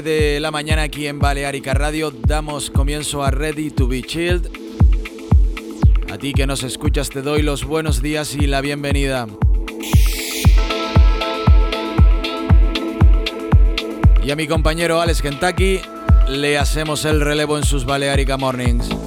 De la mañana aquí en Balearica Radio damos comienzo a Ready to be Chilled. A ti que nos escuchas te doy los buenos días y la bienvenida. Y a mi compañero Alex Kentucky le hacemos el relevo en sus Balearica Mornings.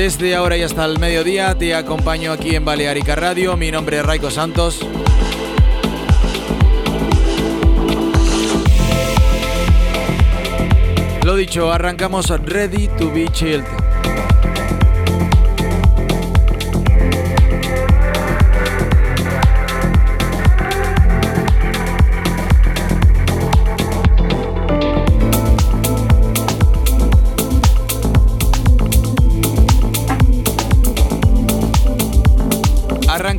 Desde ahora y hasta el mediodía te acompaño aquí en Balearica Radio. Mi nombre es Raico Santos. Lo dicho, arrancamos Ready to be Chilled.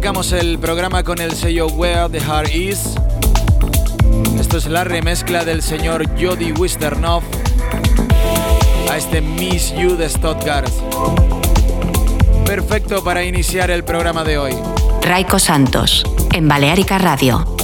Arrancamos el programa con el sello Where the Heart Is. Esto es la remezcla del señor Jody Wisternoff a este Miss You de Stuttgart. Perfecto para iniciar el programa de hoy. Raico Santos, en Balearica Radio.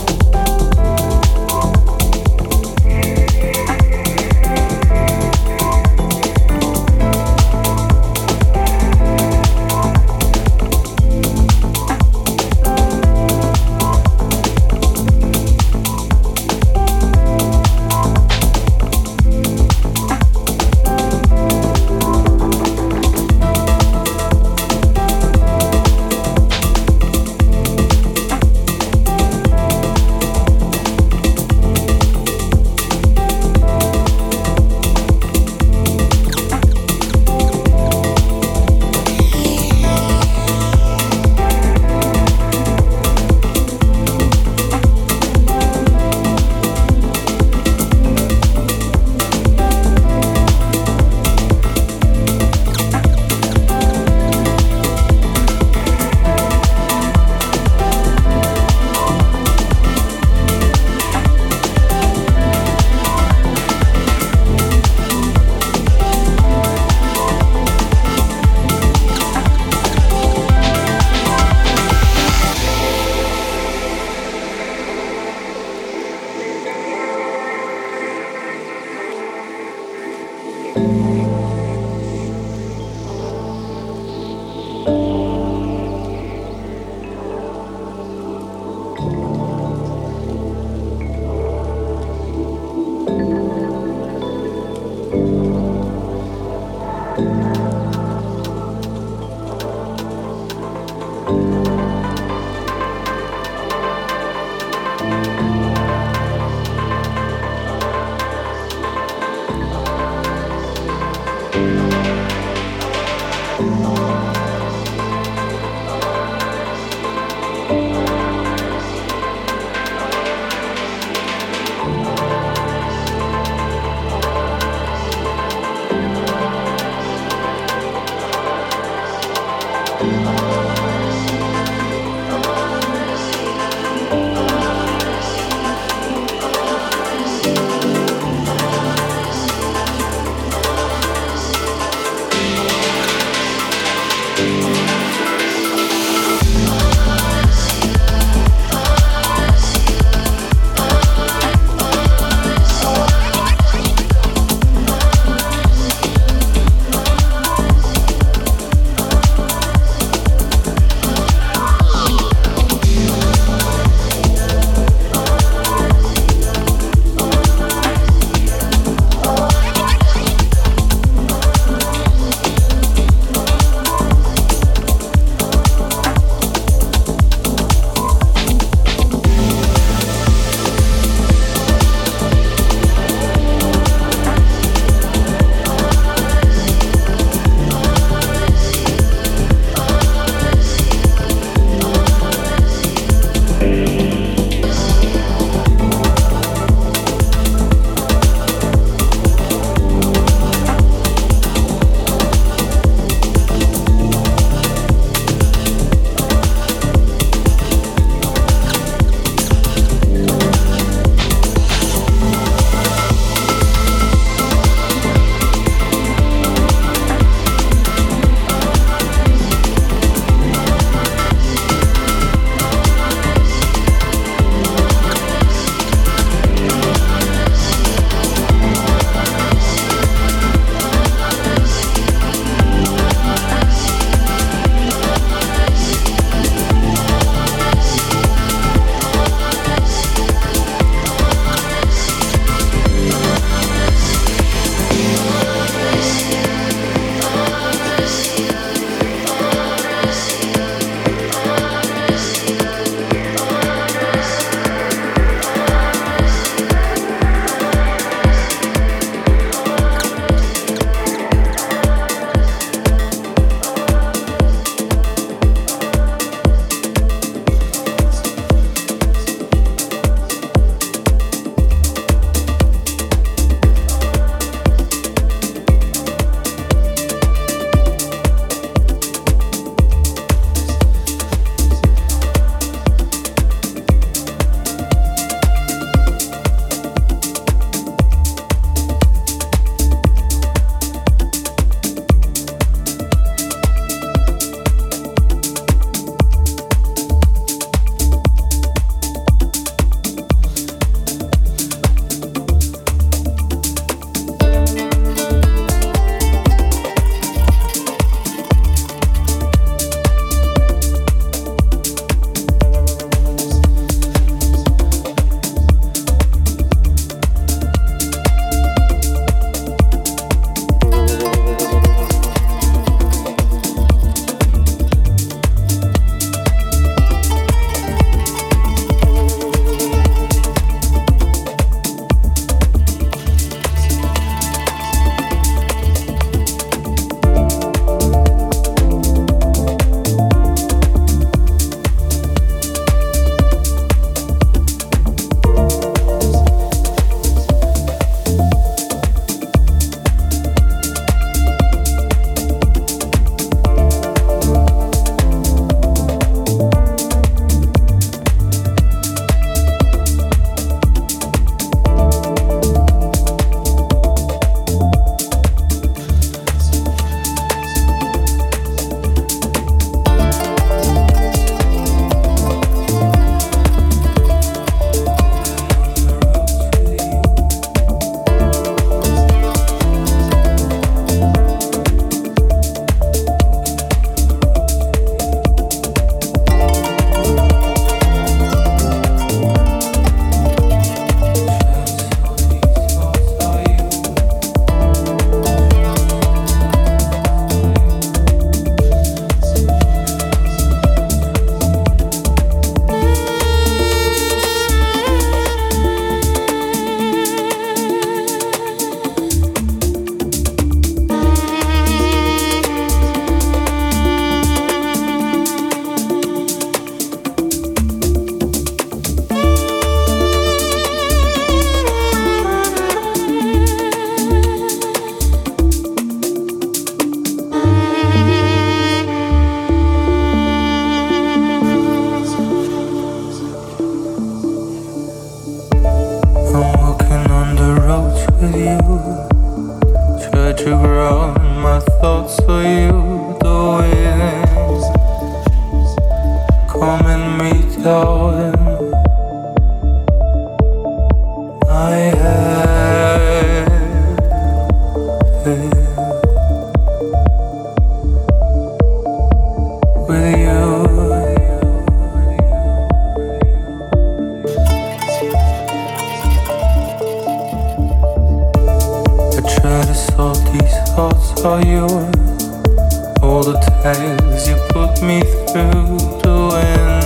lies you put me through to end.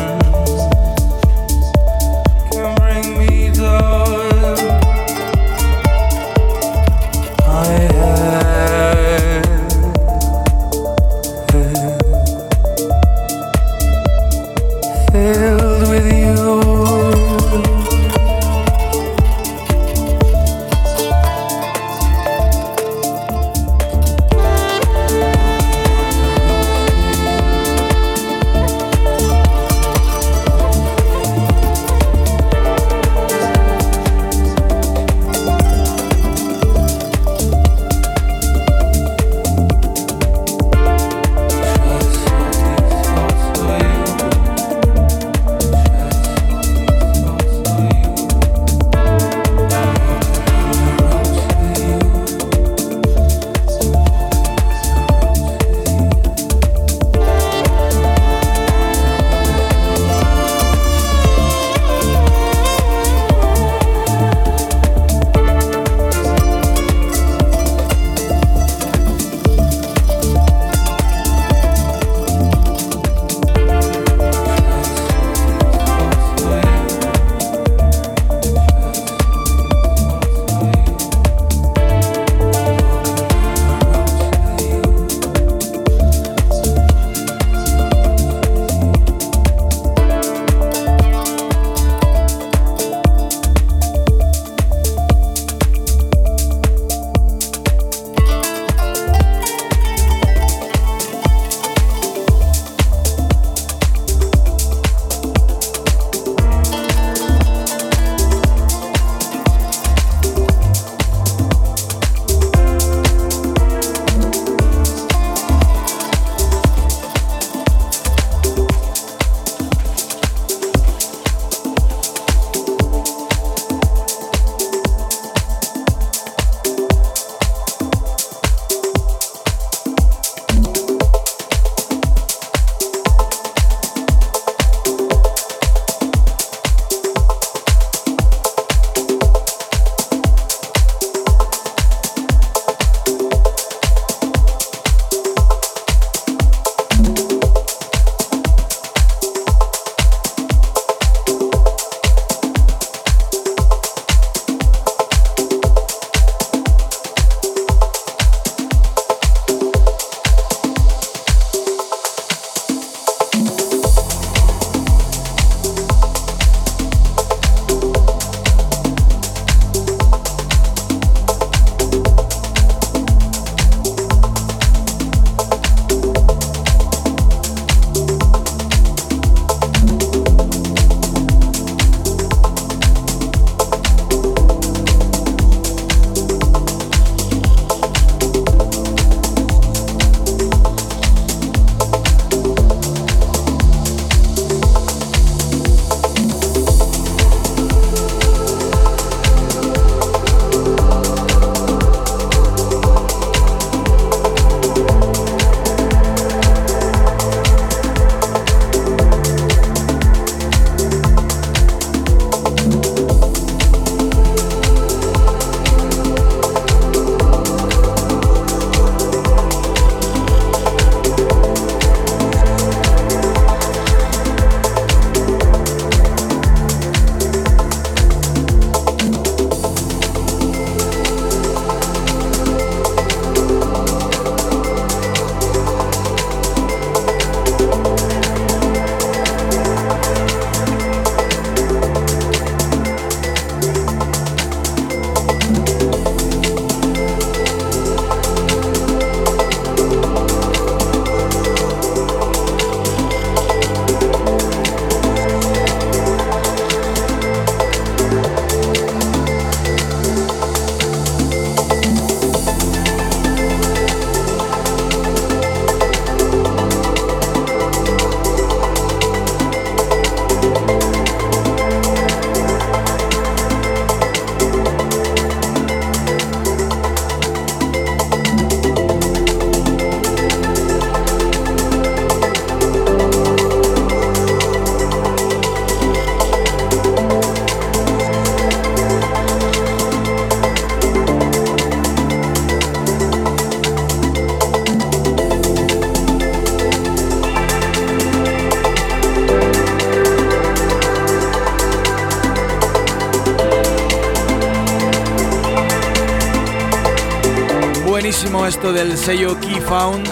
Sello Key Found.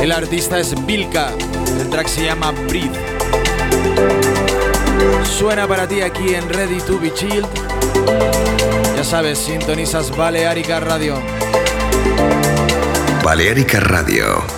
El artista es Vilka. El track se llama Breathe. Suena para ti aquí en Ready to Be Chilled. Ya sabes, sintonizas Balearica Radio. Balearica Radio.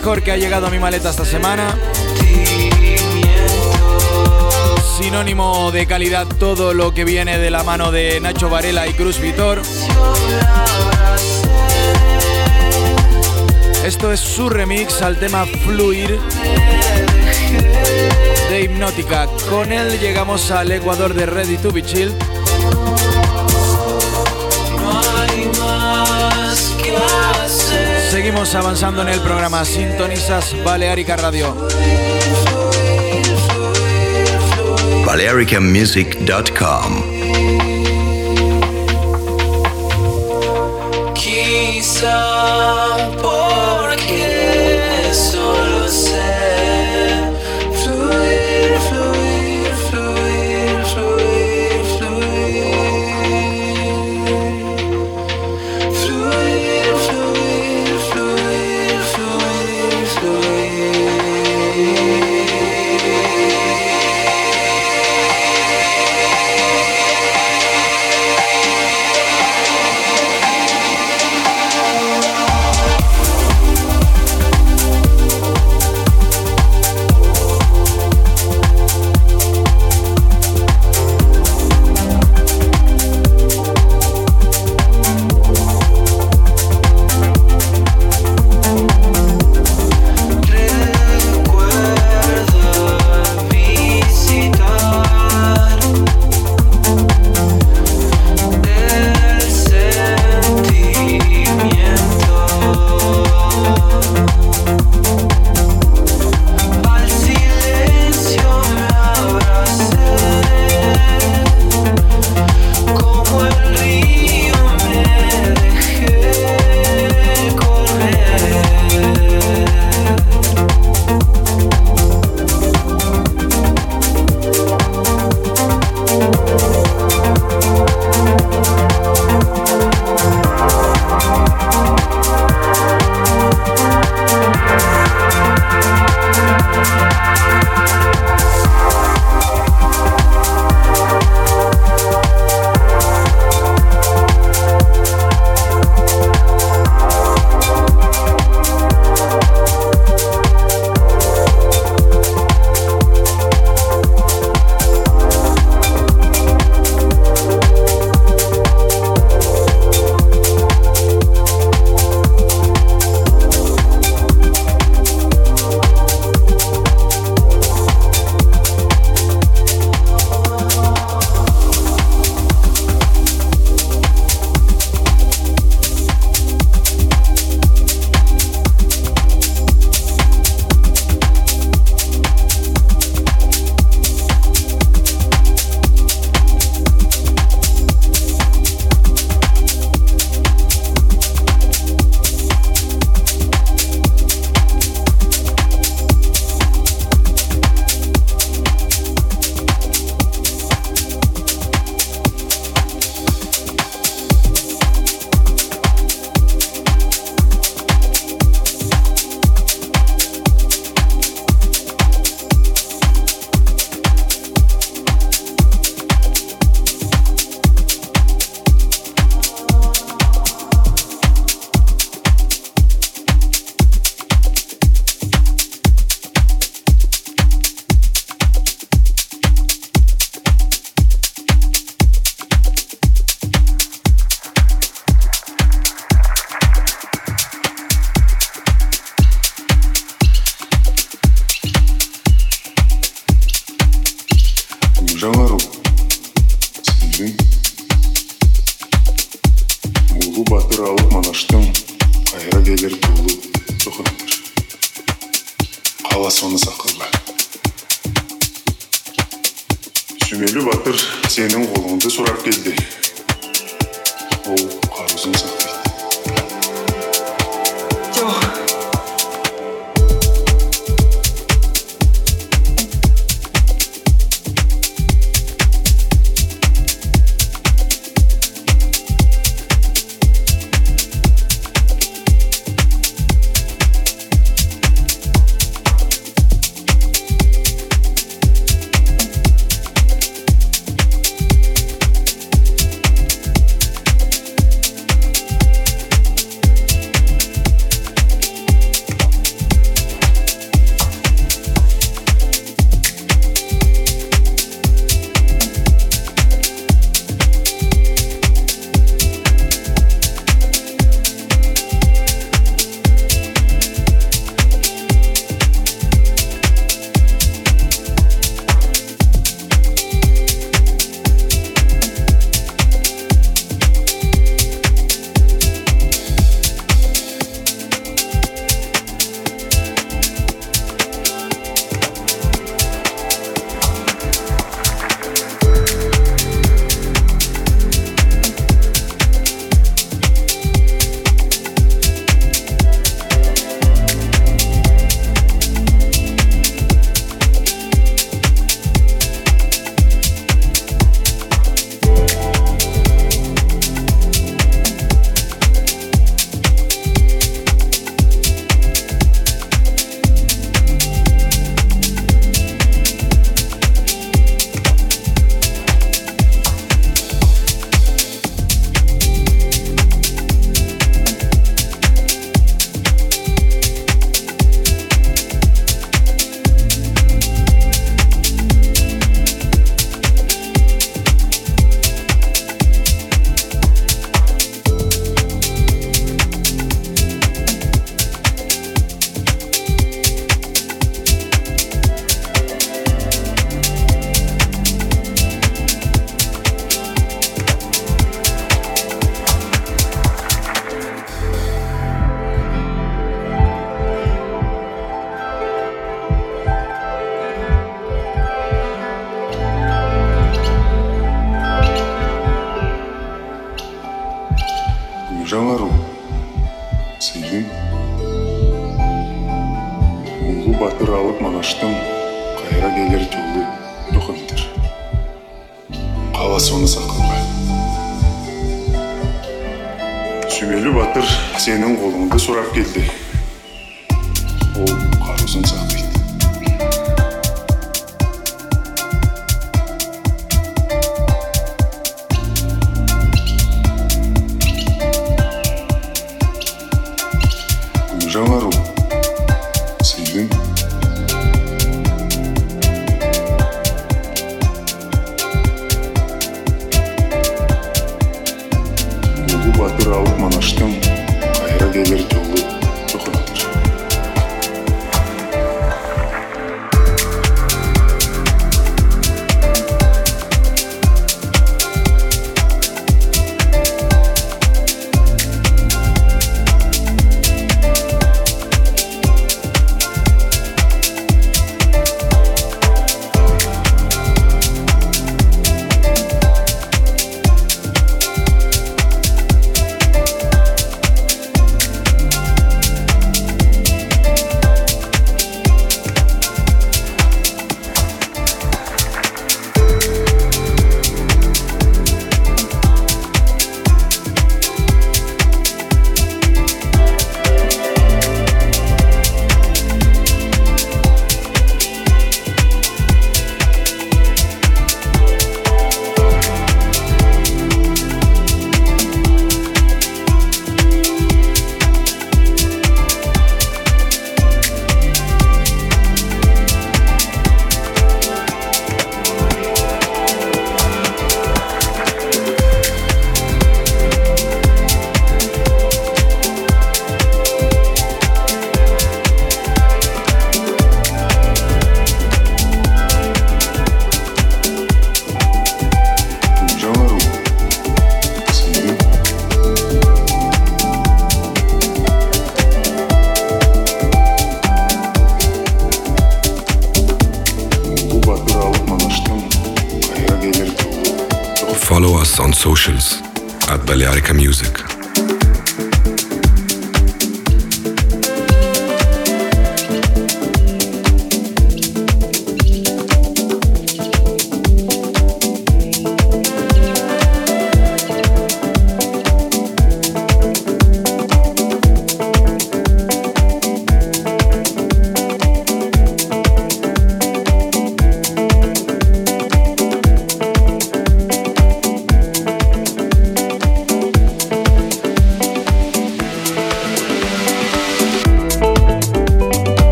Mejor que ha llegado a mi maleta esta semana. Sinónimo de calidad todo lo que viene de la mano de Nacho Varela y Cruz Vitor. Esto es su remix al tema Fluir de Hipnótica. Con él llegamos al Ecuador de Ready to Be Chill. Avanzando en el programa Sintonizas Balearica Radio. BalearicaMusic.com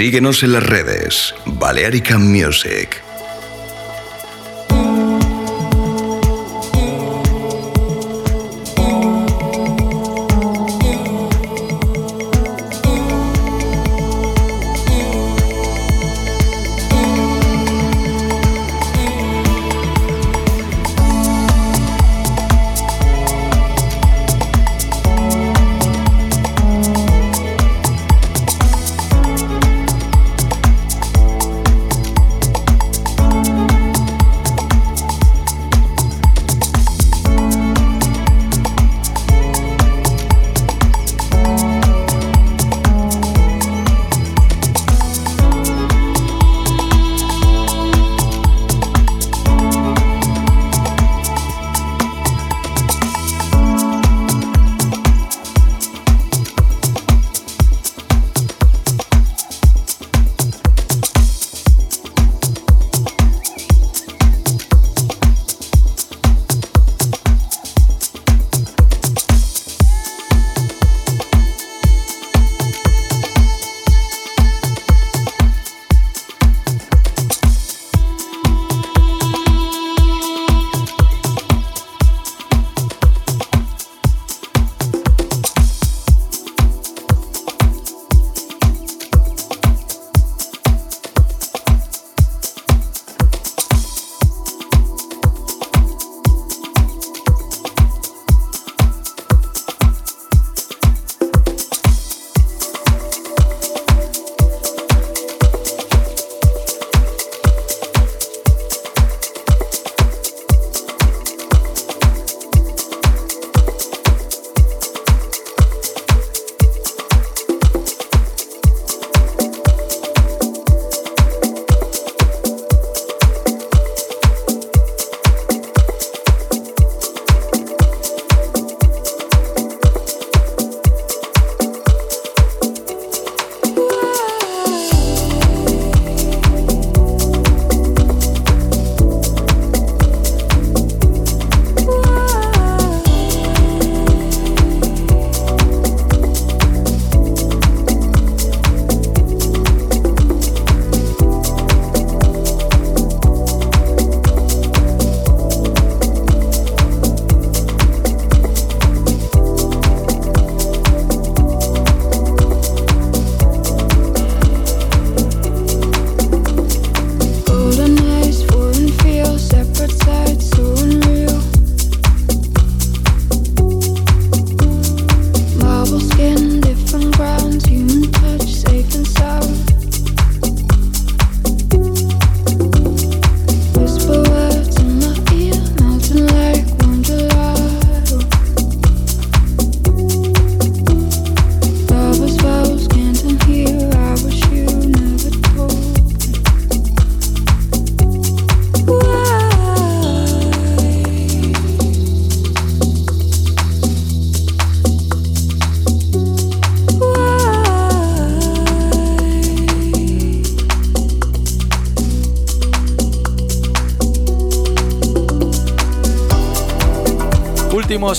Síguenos en las redes. Balearica Music.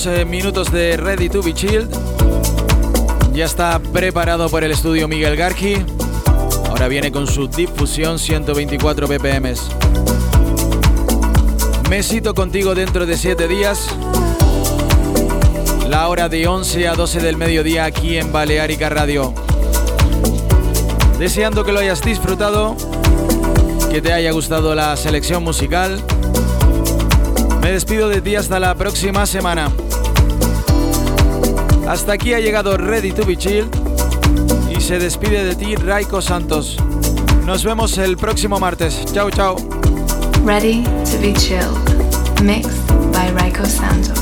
Eh, minutos de Ready to be Chilled. Ya está preparado por el estudio Miguel Gargi. Ahora viene con su difusión 124 ppm. Mesito contigo dentro de 7 días. La hora de 11 a 12 del mediodía aquí en Balearica Radio. Deseando que lo hayas disfrutado, que te haya gustado la selección musical. Me despido de ti hasta la próxima semana. Hasta aquí ha llegado Ready to be Chill y se despide de ti Raiko Santos. Nos vemos el próximo martes. Chao, chao. Ready to be chilled. Mixed by Raiko Santos.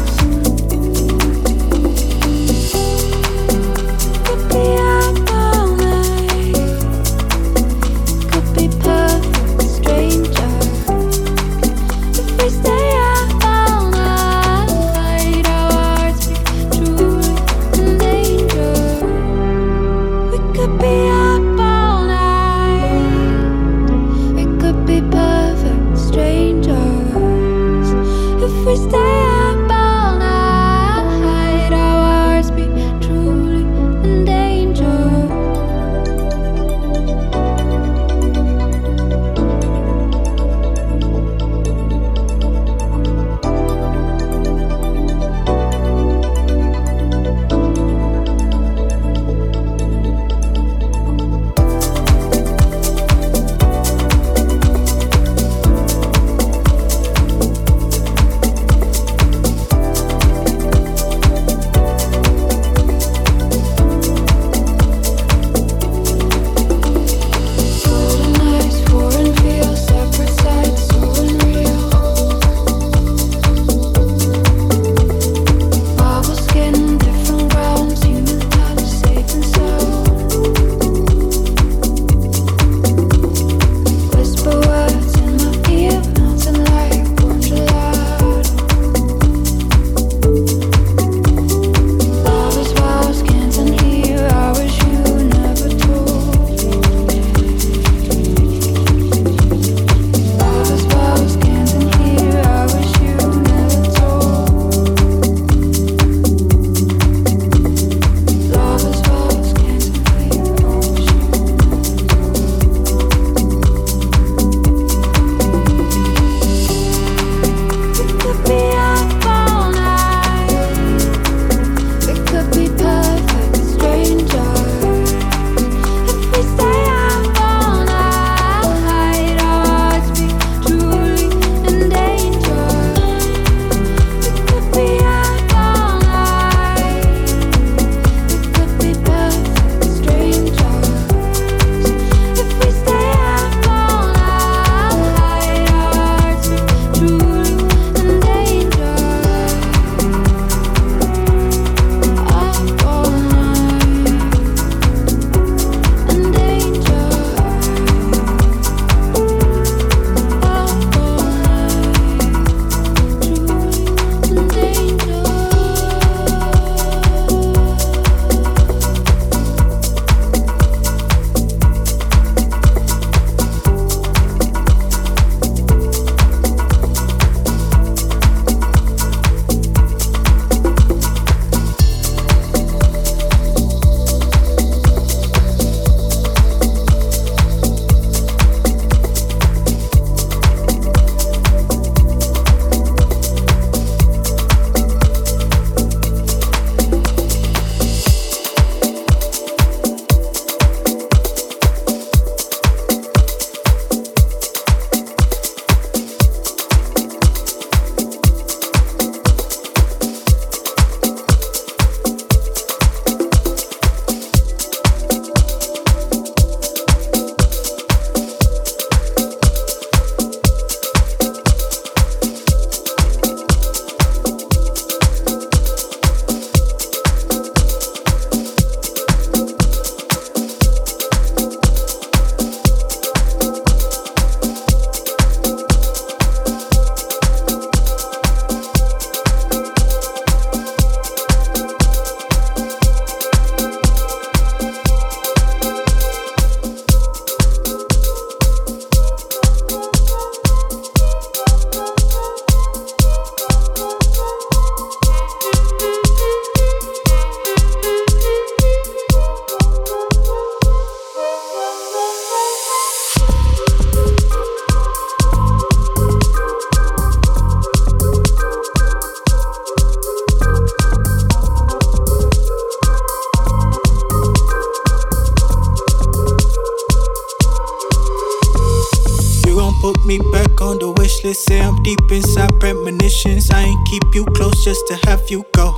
Wish list. Say I'm deep inside premonitions. I ain't keep you close just to have you go.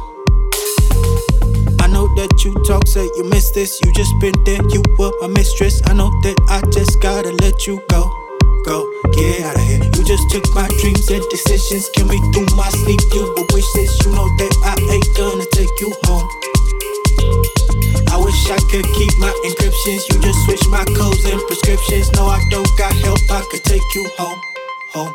I know that you talk, say you miss this. You just been there, you were my mistress. I know that I just gotta let you go. Go, get out of here. You just took my dreams and decisions. Kill me through my sleep. You were wishes. You know that I ain't gonna take you home. Wish I could keep my encryptions. You just switch my codes and prescriptions. No, I don't got help. I could take you home, home.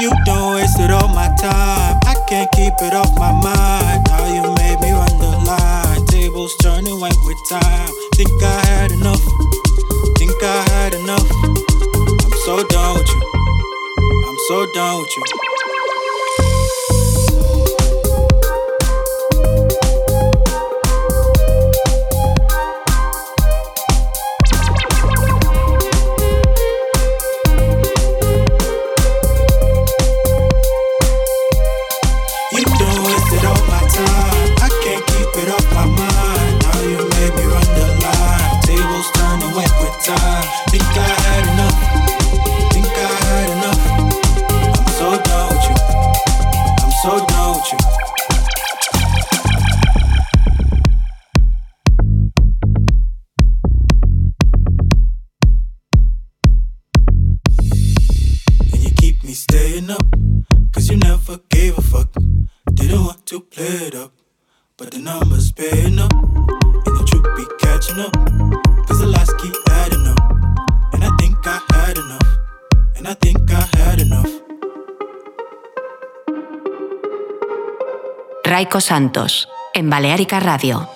You don't waste it all my time. I can't keep it off my mind. Tables turning white with time. Think I had enough. Think I had enough. I'm so done with you. I'm so done with you. You Raiko Santos, en Balearica Radio.